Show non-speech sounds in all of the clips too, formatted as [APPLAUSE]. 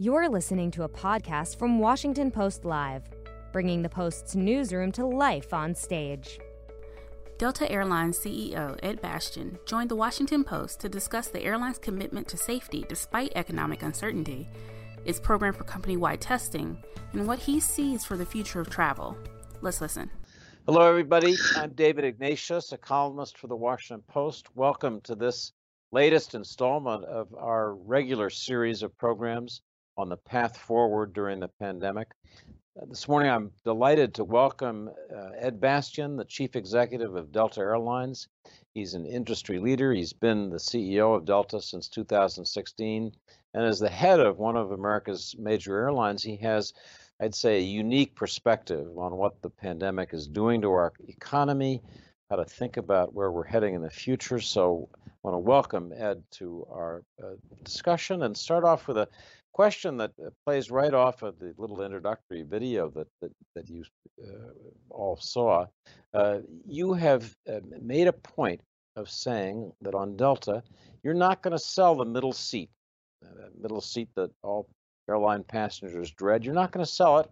You're listening to a podcast from Washington Post Live, bringing the Post's newsroom to life on stage. Delta Airlines CEO Ed Bastian joined the Washington Post to discuss the airline's commitment to safety despite economic uncertainty, its program for company wide testing, and what he sees for the future of travel. Let's listen. Hello, everybody. I'm David Ignatius, a columnist for the Washington Post. Welcome to this latest installment of our regular series of programs on the path forward during the pandemic. Uh, this morning, I'm delighted to welcome uh, Ed Bastian, the chief executive of Delta Airlines. He's an industry leader. He's been the CEO of Delta since 2016. And as the head of one of America's major airlines, he has I'd say, a unique perspective on what the pandemic is doing to our economy, how to think about where we're heading in the future. So want to welcome Ed to our uh, discussion and start off with a question that uh, plays right off of the little introductory video that that, that you uh, all saw. Uh, you have uh, made a point of saying that on Delta, you're not going to sell the middle seat, uh, middle seat that all airline passengers dread, you're not going to sell it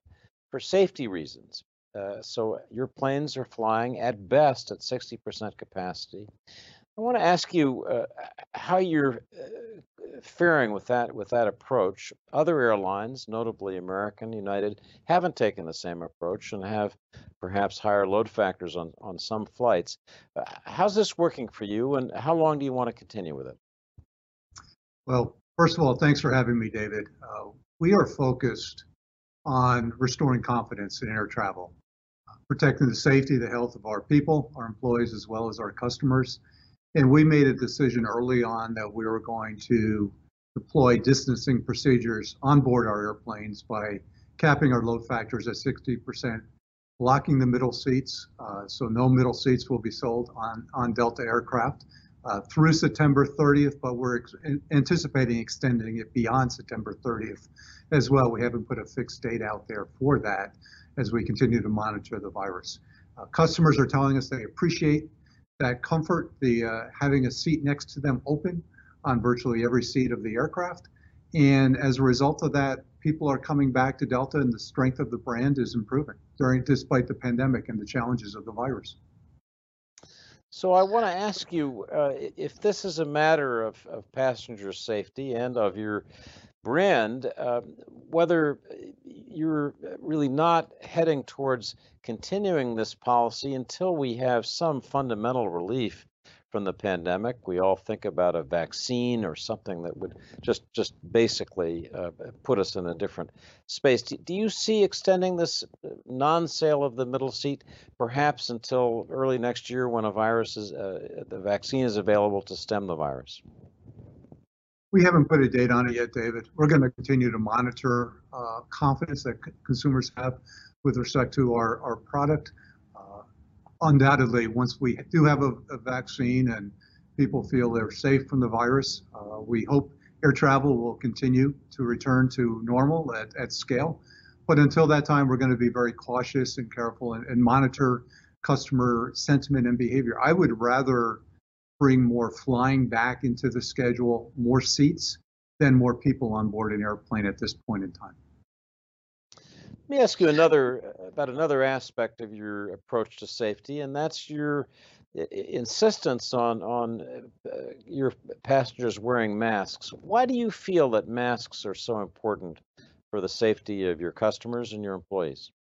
for safety reasons. Uh, so your planes are flying at best at 60% capacity. I want to ask you uh, how you're uh, faring with that with that approach. Other airlines, notably American, United, haven't taken the same approach and have perhaps higher load factors on on some flights. Uh, how's this working for you, and how long do you want to continue with it? Well, first of all, thanks for having me, David. Uh, we are focused on restoring confidence in air travel, protecting the safety, the health of our people, our employees, as well as our customers. And we made a decision early on that we were going to deploy distancing procedures on board our airplanes by capping our load factors at 60%, blocking the middle seats. Uh, so no middle seats will be sold on, on Delta aircraft uh, through September 30th, but we're ex- anticipating extending it beyond September 30th as well. We haven't put a fixed date out there for that as we continue to monitor the virus. Uh, customers are telling us they appreciate that comfort, the uh, having a seat next to them open on virtually every seat of the aircraft. And as a result of that, people are coming back to Delta and the strength of the brand is improving during despite the pandemic and the challenges of the virus. So I want to ask you uh, if this is a matter of, of passenger safety and of your brand, uh, whether you're really not heading towards continuing this policy until we have some fundamental relief from the pandemic. We all think about a vaccine or something that would just just basically uh, put us in a different space. Do, do you see extending this uh, non-sale of the middle seat perhaps until early next year when a virus is uh, the vaccine is available to stem the virus? We haven't put a date on it yet, David. We're going to continue to monitor uh, confidence that consumers have with respect to our, our product undoubtedly, once we do have a, a, vaccine and people feel they're safe from the virus, uh, we hope air travel will continue to return to normal at, at scale. But until that time, we're going to be very cautious and careful and, and monitor customer sentiment and behavior. I would rather bring more flying back into the schedule, more seats, than more people on board an airplane at this point in time. Let me ask you another about another aspect of your approach to safety, and that's your insistence on on uh, your passengers wearing masks. Why do you feel that masks are so important for the safety of your customers and your employees?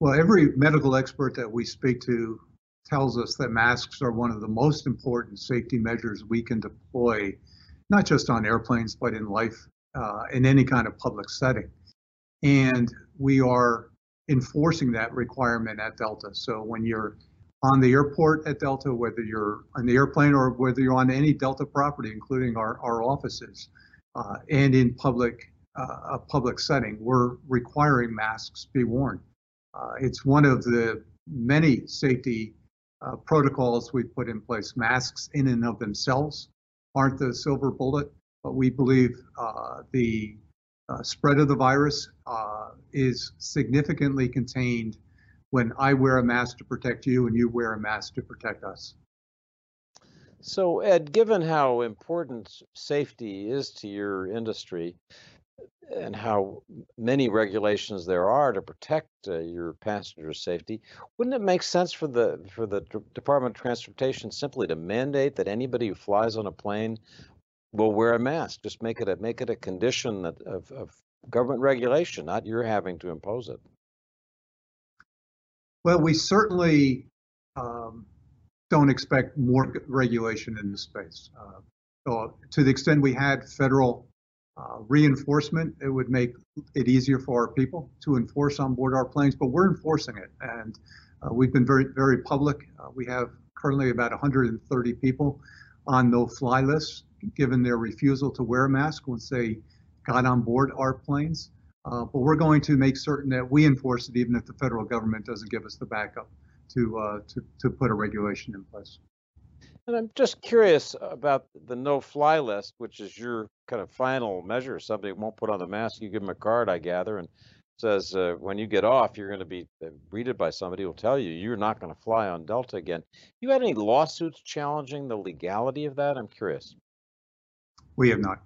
Well, every medical expert that we speak to tells us that masks are one of the most important safety measures we can deploy, not just on airplanes, but in life, uh, in any kind of public setting and we are enforcing that requirement at Delta. So when you're on the airport at Delta, whether you're on the airplane or whether you're on any Delta property, including our, our offices, uh, and in public uh, a public setting, we're requiring masks be worn. Uh, it's one of the many safety uh, protocols we've put in place. Masks in and of themselves aren't the silver bullet, but we believe uh, the uh, spread of the virus uh, is significantly contained when I wear a mask to protect you and you wear a mask to protect us. So, Ed, given how important safety is to your industry and how many regulations there are to protect uh, your passenger safety, wouldn't it make sense for the for the D- Department of Transportation simply to mandate that anybody who flies on a plane will wear a mask? Just make it a make it a condition that, of, of government regulation, not you're having to impose it. Well, we certainly um, don't expect more regulation in this space. Uh, so to the extent we had federal uh, reinforcement, it would make it easier for our people to enforce on board our planes, but we're enforcing it. And uh, we've been very, very public. Uh, we have currently about 130 people on no-fly lists, given their refusal to wear a mask once they got on board our planes. Uh, but we're going to make certain that we enforce it, even if the federal government doesn't give us the backup to uh, to to put a regulation in place. And I'm just curious about the no-fly list, which is your kind of final measure. Somebody won't put on the mask. You give them a card, I gather, and says uh, when you get off, you're going to be uh, greeted by somebody who will tell you you're not going to fly on Delta again. You had any lawsuits challenging the legality of that? I'm curious. We have not.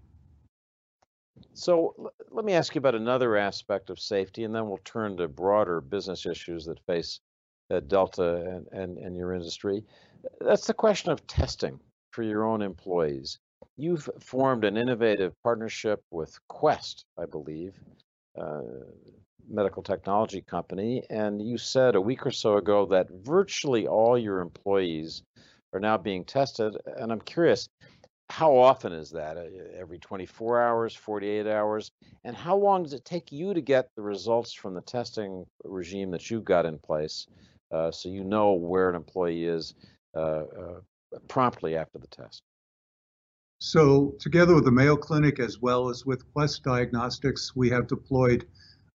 So let me ask you about another aspect of safety, and then we'll turn to broader business issues that face uh, Delta and, and, and your industry. That's the question of testing for your own employees. You've formed an innovative partnership with Quest, I believe, uh, medical technology company, and you said a week or so ago that virtually all your employees are now being tested. And I'm curious, how often is that? Uh, every 24 hours, 48 hours? And how long does it take you to get the results from the testing regime that you've got in place uh, so you know where an employee is uh, uh, promptly after the test? So, together with the Mayo Clinic as well as with Quest Diagnostics, we have deployed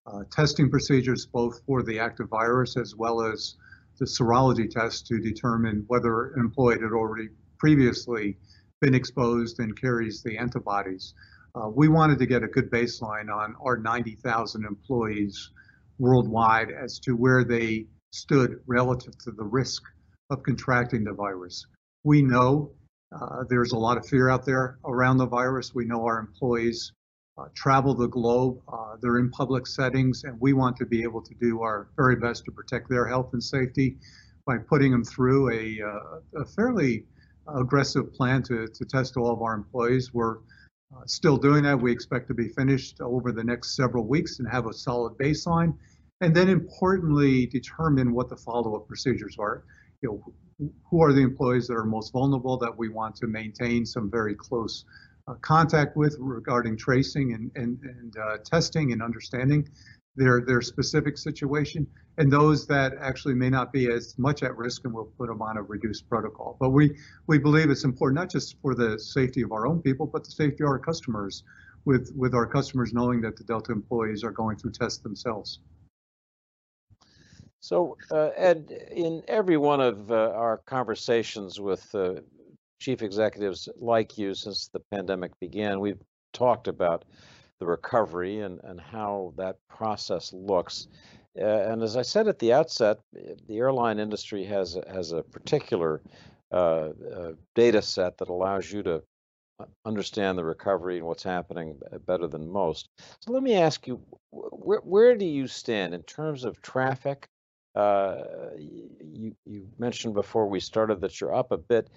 uh, testing procedures both for the active virus as well as the serology test to determine whether an employee had already previously been exposed and carries the antibodies. Uh, we wanted to get a good baseline on our 90,000 employees worldwide as to where they stood relative to the risk of contracting the virus. We know uh, there's a lot of fear out there around the virus. We know our employees uh, travel the globe, uh, they're in public settings, and we want to be able to do our very best to protect their health and safety by putting them through a, uh, a fairly aggressive plan to, to test all of our employees. We're uh, still doing that. We expect to be finished over the next several weeks and have a solid baseline. And then importantly, determine what the follow-up procedures are. You know, who are the employees that are most vulnerable that we want to maintain some very close uh, contact with regarding tracing and, and, and uh, testing and understanding their their specific situation, and those that actually may not be as much at risk, and we'll put them on a reduced protocol. But we we believe it's important not just for the safety of our own people, but the safety of our customers, with with our customers knowing that the Delta employees are going through tests themselves. So, uh, Ed, in every one of uh, our conversations with uh, chief executives like you since the pandemic began, we've talked about the recovery and, and how that process looks. Uh, and as I said at the outset, the airline industry has has a particular uh, uh, data set that allows you to understand the recovery and what's happening better than most. So let me ask you, where, where do you stand in terms of traffic you, you mentioned before we started that you're up a bit.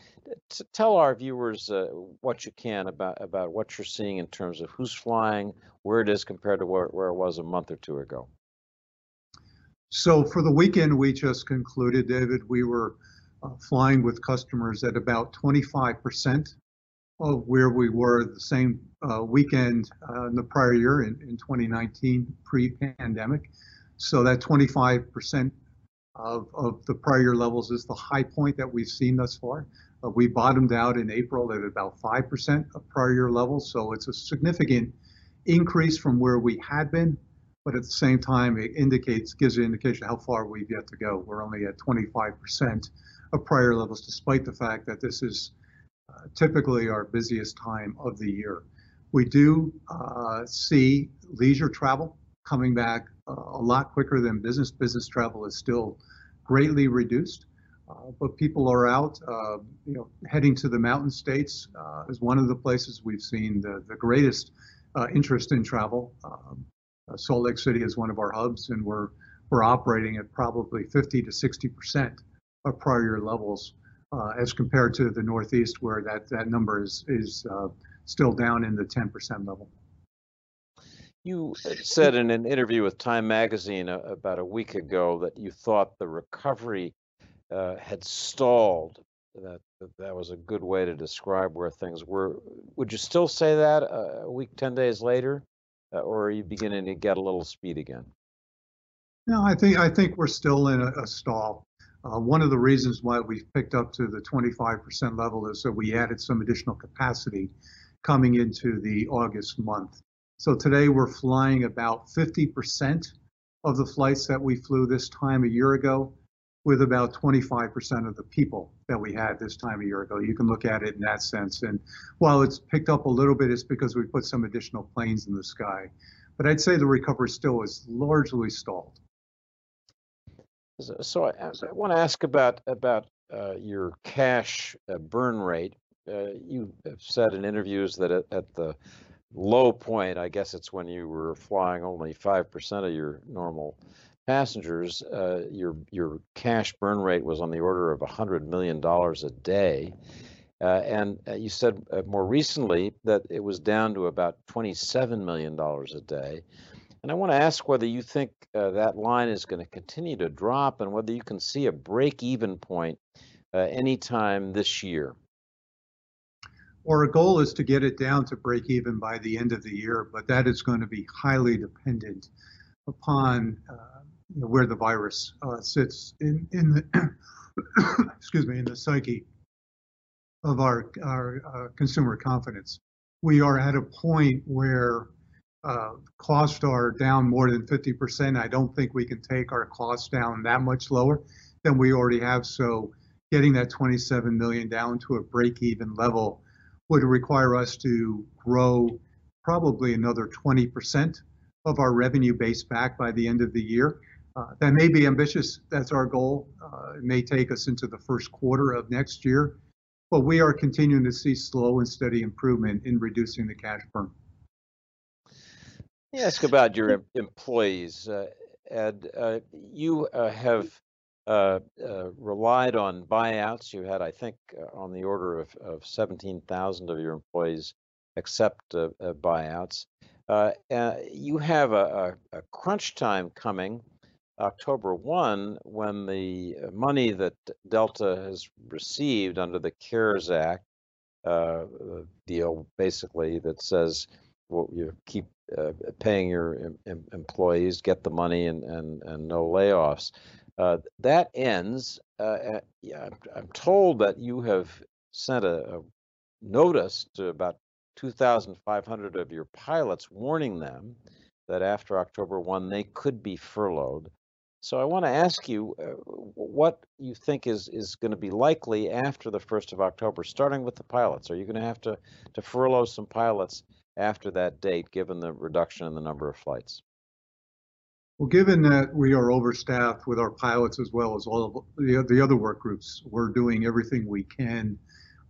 T- tell our viewers uh, what you can about, about what you're seeing in terms of who's flying, where it is compared to where, where it was a month or two ago. So for the weekend we just concluded, David, we were uh, flying with customers at about 25% of where we were the same uh, weekend uh, in the prior year in, in 2019 pre-pandemic. So that 25% of, of the prior year levels is the high point that we've seen thus far. Uh, we bottomed out in April at about 5% of prior year levels, so it's a significant increase from where we had been, but at the same time, it indicates, gives an indication how far we've yet to go. We're only at 25% of prior levels, despite the fact that this is uh, typically our busiest time of the year. We do uh, see leisure travel coming back a lot quicker than business. Business travel is still greatly reduced. Uh, but people are out, uh, you know, heading to the mountain states uh, is one of the places we've seen the, the greatest uh, interest in travel. Um, uh, Salt Lake City is one of our hubs, and we're we're operating at probably 50 to 60 percent of prior year levels, uh, as compared to the Northeast, where that that number is is still down in the 10 percent level. You said in an interview with Time Magazine about a week ago that you thought the recovery uh, had stalled. That, that was a good way to describe where things were. Would you still say that uh, a week, ten days later, uh, or are you beginning to get a little speed again? No, I think I think we're still in a, a stall. Uh, one of the reasons why we picked up to the 25% level is that we added some additional capacity coming into the August month. So today we're flying about 50% of the flights that we flew this time a year ago with about 25% of the people that we had this time a year ago. You can look at it in that sense. And while it's picked up a little bit, it's because we put some additional planes in the sky. But I'd say the recovery still is largely stalled. So I, I want to ask about about uh, your cash uh, burn rate. Uh, you have said in interviews that at, at, the low point, I guess it's when you were flying only five percent of your normal passengers, uh, your your cash burn rate was on the order of hundred million dollars a day, uh, and uh, you said uh, more recently that it was down to about twenty-seven million dollars a day. And I want to ask whether you think uh, that line is going to continue to drop, and whether you can see a break-even point uh, anytime this year. Our goal is to get it down to break even by the end of the year, but that is going to be highly dependent upon uh, where the virus uh, sits in the [COUGHS] excuse me in the psyche of our our uh, consumer confidence. We are at a point where costs are down more than 50%. I don't think we can take our costs down that much lower than we already have. So getting that 27 million down to a break-even level would require us to grow probably another 20% of our revenue base back by the end of the year. Uh, that may be ambitious. That's our goal. Uh, it may take us into the first quarter of next year, but we are continuing to see slow and steady improvement in reducing the cash burn. Let me ask about your employees. Uh, Ed, uh, you uh, have uh, relied on buyouts. You had, I think, on the order of, of 17,000 of your employees accept buyouts. you have a, a, a crunch time coming October 1 when the uh, money that Delta has received under the CARES Act uh, deal, basically, that says well, you keep uh, paying your em- employees, get the money, and, and, and no layoffs. Uh, that ends. Uh, yeah, I'm, I'm, told that you have sent a, a notice to about 2,500 of your pilots warning them that after October 1 they could be furloughed. So I want to ask you uh, what you think is is going to be likely after the first of October, starting with the pilots. Are you going to have to to furlough some pilots after that date, given the reduction in the number of flights? Well, given that we are overstaffed with our pilots as well as all of the, the other work groups, we're doing everything we can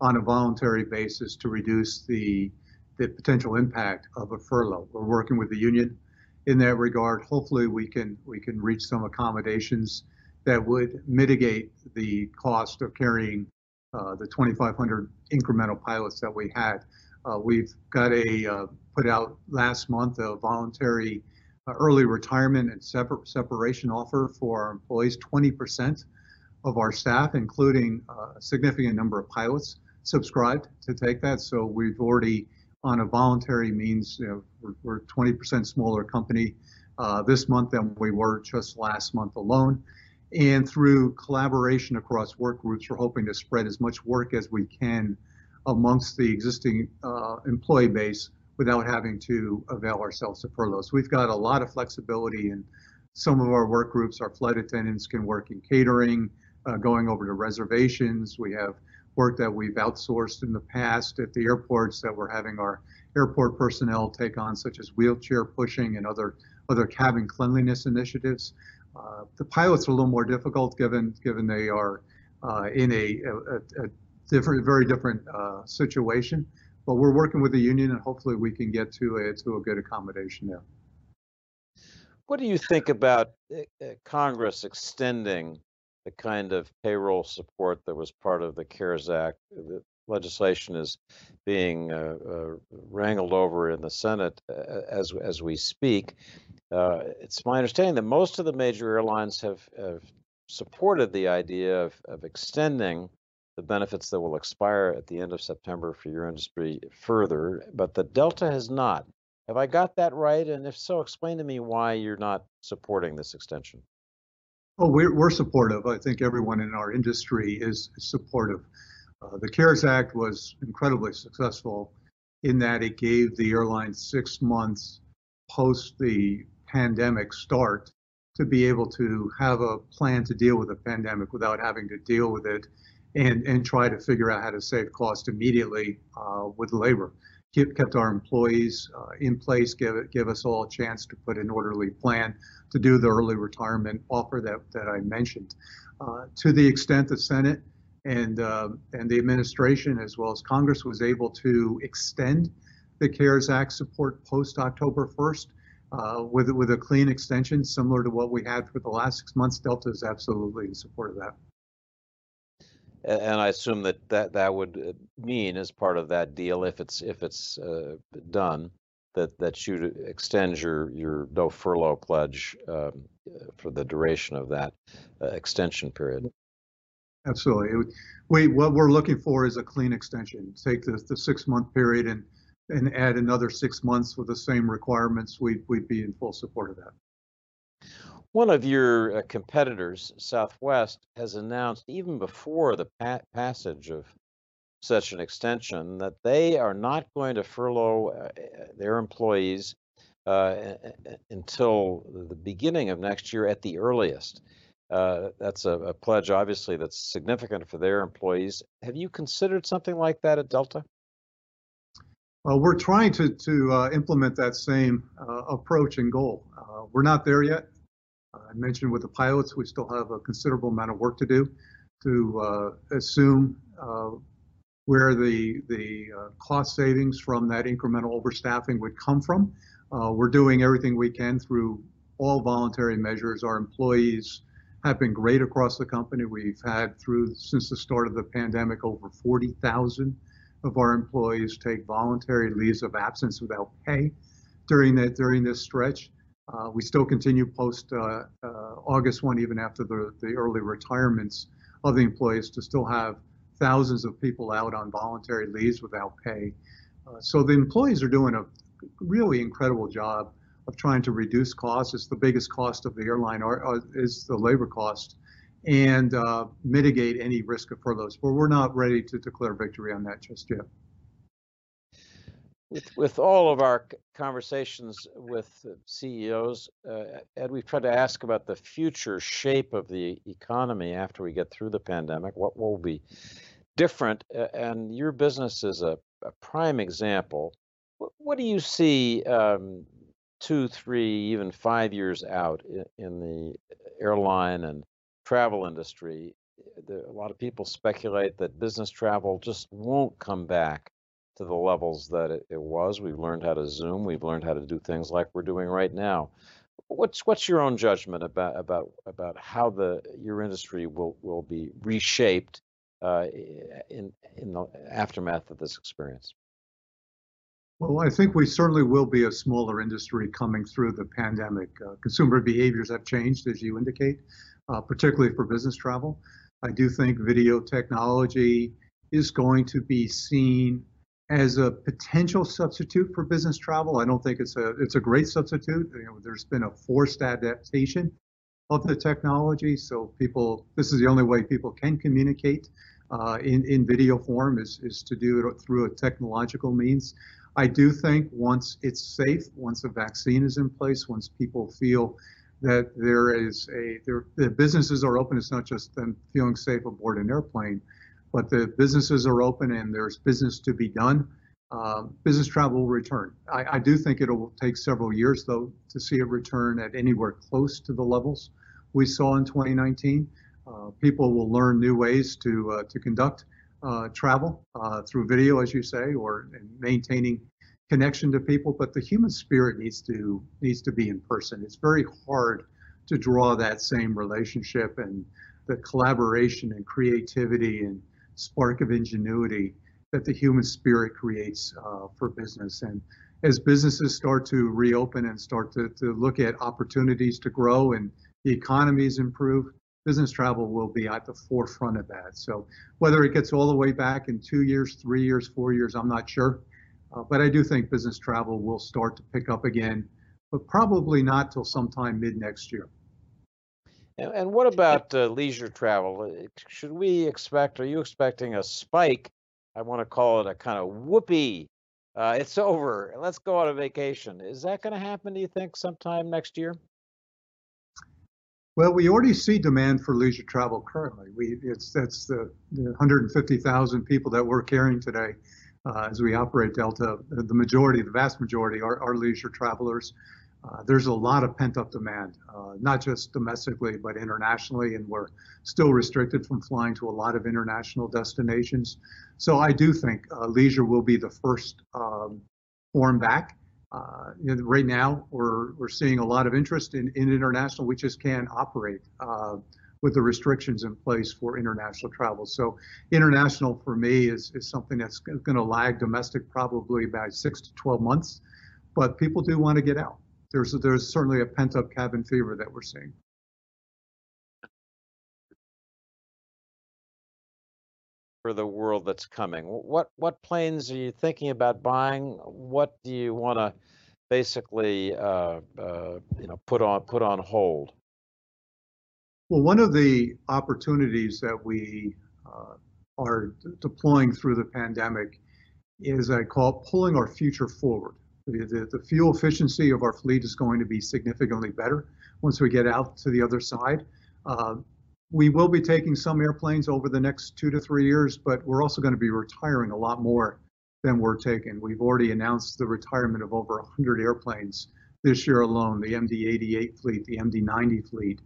on a voluntary basis to reduce the the potential impact of a furlough. We're working with the union in that regard. Hopefully, we can we can reach some accommodations that would mitigate the cost of carrying uh, the 2,500 incremental pilots that we had. Uh, we've got a uh, put out last month a voluntary early retirement and separ- separation offer for our employees. 20% of our staff, including uh, a significant number of pilots, subscribed to take that. So we've already on a voluntary means, you know, we're, we're 20% smaller company uh, this month than we were just last month alone. And through collaboration across work groups, we're hoping to spread as much work as we can amongst the existing uh, employee base without having to avail ourselves of furloughs. We've got a lot of flexibility and some of our work groups. Our flight attendants can work in catering, uh, going over to reservations. We have work that we've outsourced in the past at the airports that we're having our airport personnel take on, such as wheelchair pushing and other other cabin cleanliness initiatives. Uh, the pilots are a little more difficult given given they are uh, in a, a, a, different, very different uh, situation. But we're working with the union, and hopefully we can get to a to a good accommodation there. What do you think about uh, uh, Congress extending the kind of payroll support that was part of the CARES Act? The legislation is being uh, uh, wrangled over in the Senate uh, as as we speak. Uh, it's my understanding that most of the major airlines have, have supported the idea of, of extending the benefits that will expire at the end of September for your industry further, but the Delta has not. Have I got that right? And if so, explain to me why you're not supporting this extension. Oh, we're, we're supportive. I think everyone in our industry is supportive. Uh, the CARES Act was incredibly successful in that it gave the airlines six months post the pandemic start to be able to have a plan to deal with the pandemic without having to deal with it and, and try to figure out how to save cost immediately uh, with labor. Keep, kept our employees uh, in place, give, it, give us all a chance to put an orderly plan to do the early retirement offer that, that I mentioned. Uh, to the extent the Senate and, uh, and the administration, as well as Congress, was able to extend the CARES Act support post October 1st, uh, with with a clean extension similar to what we had for the last six months. Delta is absolutely in support of that. And I assume that that, that would uh, mean, as part of that deal, if it's if it's uh, done, that that you extend your your no furlough pledge um, for the duration of that uh, extension period. Absolutely. We what we're looking for is a clean extension. Take the, the six month period and and add another six months with the same requirements, we'd, we'd be in full support of that. One of your uh, competitors, Southwest, has announced even before the pa- passage of such an extension that they are not going to furlough uh, their employees uh, until the beginning of next year at the earliest. Uh, that's a, a, pledge, obviously, that's significant for their employees. Have you considered something like that at Delta? Uh, we're trying to, to uh, implement that same uh, approach and goal. We're not there yet. Uh, I mentioned with the pilots, we still have a considerable amount of work to do to uh, assume where the, the cost savings from that incremental overstaffing would come from. we're doing everything we can through all voluntary measures. Our employees have been great across the company. We've had through since the start of the pandemic over 40,000 of our employees take voluntary leaves of absence without pay during that during this stretch. Uh, we still continue post uh, uh, August 1, even after the, the early retirements of the employees, to still have thousands of people out on voluntary leaves without pay. Uh, so the employees are doing a really incredible job of trying to reduce costs. It's the biggest cost of the airline, is the labor cost and uh, mitigate any risk of furloughs. But we're not ready to declare victory on that just yet. With, with all of our conversations with CEOs, uh, Ed, we've tried to ask about the future shape of the economy after we get through the pandemic. What will be different? and your business is a, a prime example. What, what, do you see um, two, three, even five years out in, in the airline and travel industry, the, a lot of people speculate that business travel just won't come back to the levels that it, it, was. We've learned how to Zoom. We've learned how to do things like we're doing right now. What's what's your own judgment about about about how the your industry will will be reshaped uh, in in the aftermath of this experience? Well, I think we certainly will be a smaller industry coming through the pandemic. Uh, consumer behaviors have changed, as you indicate uh, particularly for business travel. I do think video technology is going to be seen as a potential substitute for business travel. I don't think it's a it's a great substitute. You know, there's been a forced adaptation of the technology, so people this is the only way people can communicate uh, in in video form is is to do it through a technological means. I do think once it's safe, once a vaccine is in place, once people feel that there is a the businesses are open. It's not just them feeling safe aboard an airplane, but the businesses are open and there's business to be done. Um, business travel will return. I, I, do think it will take several years though to see it return at anywhere close to the levels we saw in 2019. Uh, people will learn new ways to uh, to conduct uh, travel uh, through video, as you say, or maintaining connection to people. But the human spirit needs to needs to be in person. It's very hard to draw that same relationship and the collaboration and creativity and spark of ingenuity that the human spirit creates uh, for business. And as businesses start to reopen and start to, to look at opportunities to grow and the economies improve, business travel will be at the forefront of that. So whether it gets all the way back in two years, three years, four years, I'm not sure. Uh, but I do think business travel will start to pick up again, but probably not till sometime mid next year. And, and what about uh, leisure travel? Uh, should we expect, are you expecting a spike? I want to call it a kind of whoopee. Uh, it's over. Let's go on a vacation. Is that going to happen, do you think, sometime next year? Well, we already see demand for leisure travel currently. We it's that's the, the 150,000 people that we're carrying today uh, as we operate Delta. The majority, the vast majority, are, are leisure travelers. Uh, there's a lot of pent up demand, uh, not just domestically, but internationally, and we're still restricted from flying to a lot of international destinations. So I do think uh, leisure will be the first um, form back. Uh, right now, we're, we're seeing a lot of interest in, in international. We just can't operate uh, with the restrictions in place for international travel. So international for me is, is something that's going to lag domestic probably by six to 12 months, but people do want to get out. There's, there's certainly a pent up cabin fever that we're seeing. for the world that's coming. What what planes are you thinking about buying? What do you want to basically uh, uh, you know put on put on hold? Well, one of the opportunities that we uh, are deploying through the pandemic is I call pulling our future forward. The, the, fuel efficiency of our fleet is going to be significantly better once we get out to the other side. Uh, we will be taking some airplanes over the next two to three years, but we're also going to be retiring a lot more than we're taking. We've already announced the retirement of over 100 airplanes this year alone the MD 88 fleet, the MD 90 fleet,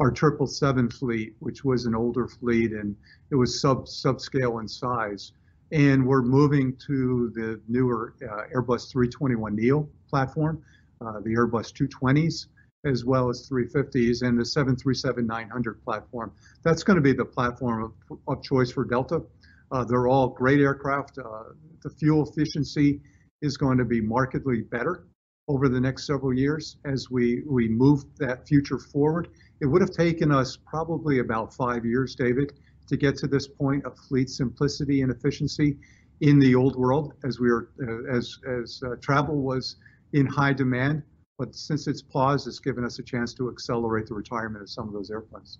our 777 fleet, which was an older fleet and it was sub subscale in size. And we're moving to the newer uh, Airbus 321 Neo platform, uh, the Airbus 220s as well as 350s and the 737-900 platform. That's going to be the platform of, of choice for Delta. Uh, they're all great aircraft. Uh, the fuel efficiency is going to be markedly better over the next several years as we, we move that future forward. It would have taken us probably about five years, David, to get to this point of fleet simplicity and efficiency in the old world as we were uh, as as uh, travel was in high demand but since it's paused, it's given us a chance to accelerate the retirement of some of those airplanes.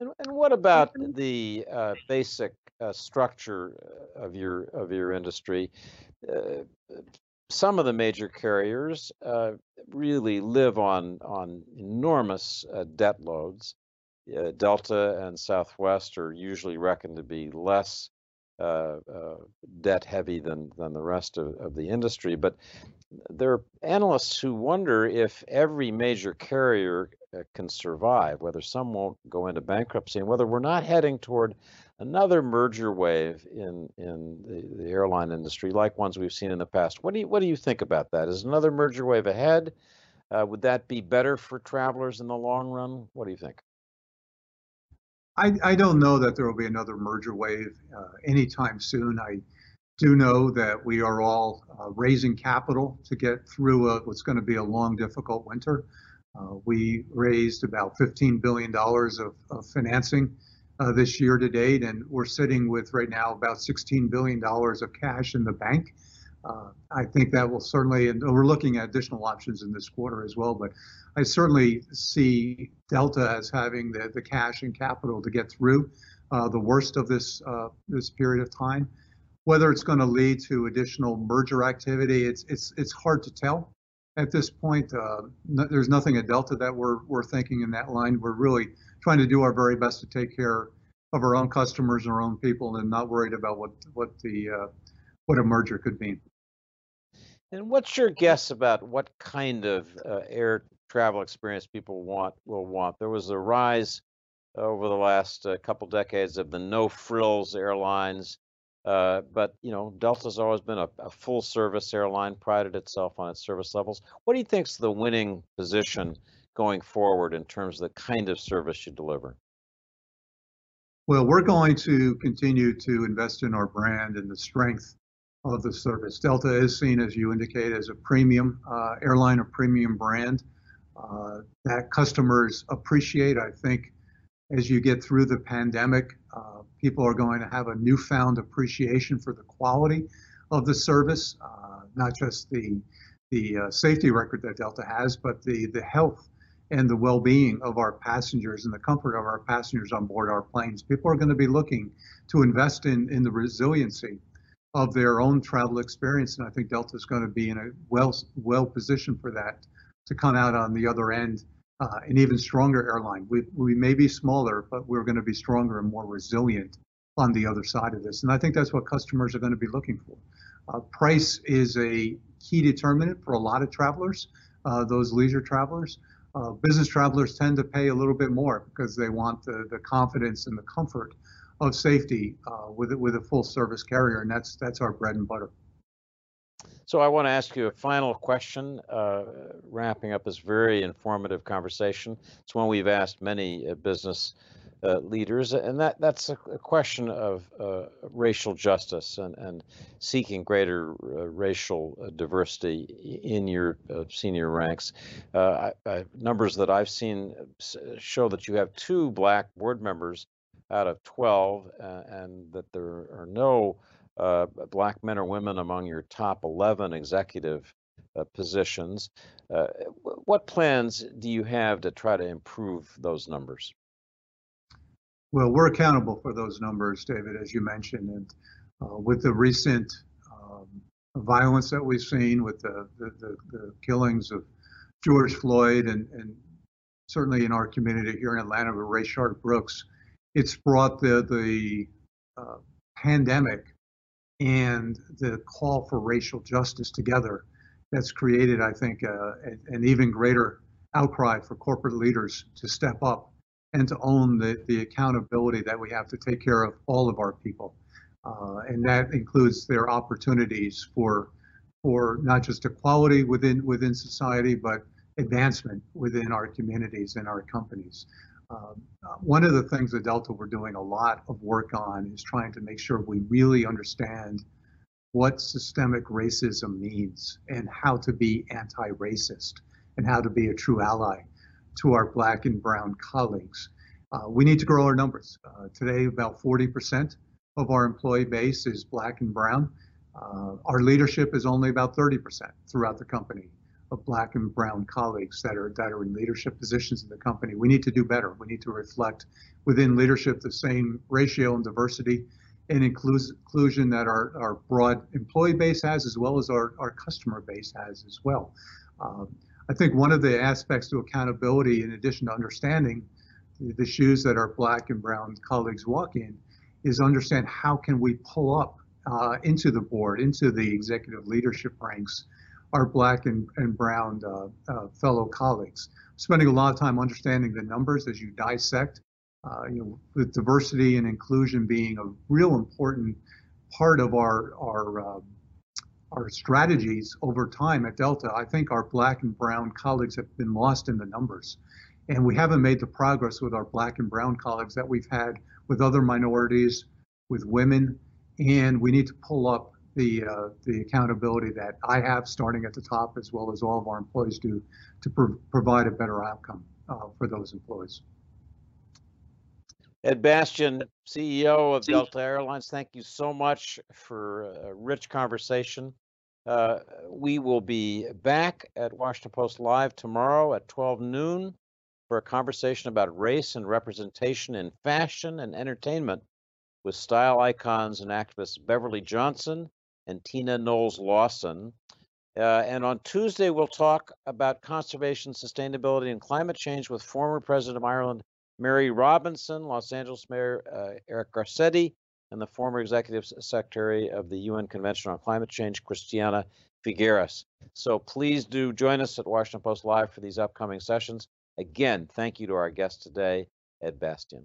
And, and what about the uh, basic uh, structure uh, of your of your industry? Uh, some of the major carriers uh, really live on on enormous uh, debt loads. Delta and Southwest are usually reckoned to be less uh, uh, debt heavy than than the rest of, of the industry. But there are analysts who wonder if every major carrier uh, can survive, whether some won't go into bankruptcy, and whether we're not heading toward another merger wave in in the, the airline industry, like ones we've seen in the past. What do you what do you think about that? Is another merger wave ahead? Uh, would that be better for travelers in the long run? What do you think? I, I don't know that there will be another merger wave uh, anytime soon. I do know that we are all uh, raising capital to get through a, what's going to be a long, difficult winter. Uh, we raised about $15 billion of, of financing uh, this year to date, and we're sitting with right now about $16 billion of cash in the bank. I think that will certainly, and we're looking at additional options in this quarter as well, but I certainly see Delta as having the, the cash and capital to get through uh, the worst of this uh, this period of time. Whether it's going to lead to additional merger activity, it's it's it's hard to tell at this point. Uh, no, there's nothing at Delta that we're we're thinking in that line. We're really trying to do our very best to take care of our own customers and our own people, and not worried about what what the what a merger could mean. And what's your guess about what kind of uh, air travel experience people want will want? There was a rise over the last uh, couple decades of the no frills airlines. Uh, but you know, Delta's always been a, a, full service airline, prided itself on its service levels. What do you think is the winning position going forward in terms of the kind of service you deliver? Well, we're going to continue to invest in our brand and the strength of the service. Delta is seen, as you indicate, as a premium uh, airline, a premium brand uh, that customers appreciate. I think as you get through the pandemic, uh, people are going to have a newfound appreciation for the quality of the service, uh, not just the the uh, safety record that Delta has, but the the health and the well-being of our passengers and the comfort of our passengers on board our planes. People are going to be looking to invest in in the resiliency of their own travel experience, and I think Delta is going to be in a well well positioned for that to come out on the other end uh, an even stronger airline. We, we may be smaller, but we're going to be stronger and more resilient on the other side of this. And I think that's what customers are going to be looking for. Uh, price is a key determinant for a lot of travelers, uh, those leisure travelers. Uh, business travelers tend to pay a little bit more because they want the, the confidence and the comfort of safety uh, with, with a full service carrier. And that's, that's our bread and butter. So I want to ask you a final question, uh, wrapping up this very informative conversation. It's one we've asked many uh, business uh, leaders, and that that's a, a question of uh, racial justice and, and seeking greater uh, racial uh, diversity in your senior ranks. I, I, numbers that I've seen show that you have two black board members out of 12, and that there are no uh, black men or women among your top 11 executive uh, positions. Uh, what plans do you have to try to improve those numbers? Well, we're accountable for those numbers, David, as you mentioned. And uh, with the recent um, violence that we've seen, with the, the, the, the killings of George Floyd and, and, certainly in our community here in Atlanta with Rayshard Brooks, it's brought the, the uh, pandemic and the call for racial justice together that's created, I think, uh, an even greater outcry for corporate leaders to step up and to own the, the accountability that we have to take care of all of our people. Uh, and that includes their opportunities for for not just equality within within society, but advancement within our communities and our companies. Um, uh, one of the things at Delta we're doing a lot of work on is trying to make sure we really understand what systemic racism means and how to be anti-racist and how to be a true ally to our black and brown colleagues. Uh, we need to grow our numbers. Uh, today, about 40% of our employee base is black and brown. Uh, our leadership is only about 30% throughout the company of black and brown colleagues that are that are in leadership positions in the company. We need to do better. We need to reflect within leadership the same ratio and diversity and inclusion that our, our broad employee base has as well as our, our customer base has as well. Um, I think one of the aspects to accountability, in addition to understanding the shoes that our black and brown colleagues walk in, is understand how can we pull up uh, into the board, into the executive leadership ranks, our black and, and brown uh, uh, fellow colleagues. Spending a lot of time understanding the numbers as you dissect, uh, you know, with diversity and inclusion being a real important part of our our um, our strategies over time at Delta. I think our black and brown colleagues have been lost in the numbers, and we haven't made the progress with our black and brown colleagues that we've had with other minorities, with women, and we need to pull up the uh, the accountability that I have starting at the top as well as all of our employees do to pro- provide a better outcome uh, for those employees. Ed Bastian, CEO of Delta Airlines, thank you so much for a rich conversation. Uh, we will be back at Washington Post Live tomorrow at 12 noon for a conversation about race and representation in fashion and entertainment with style icons and activists Beverly Johnson and Tina Knowles Lawson. Uh, and on Tuesday, we'll talk about conservation, sustainability, and climate change with former President of Ireland, Mary Robinson, Los Angeles Mayor uh, Eric Garcetti, and the former Executive Secretary of the UN Convention on Climate Change, Christiana Figueres. So please do join us at Washington Post Live for these upcoming sessions. Again, thank you to our guest today, Ed Bastian.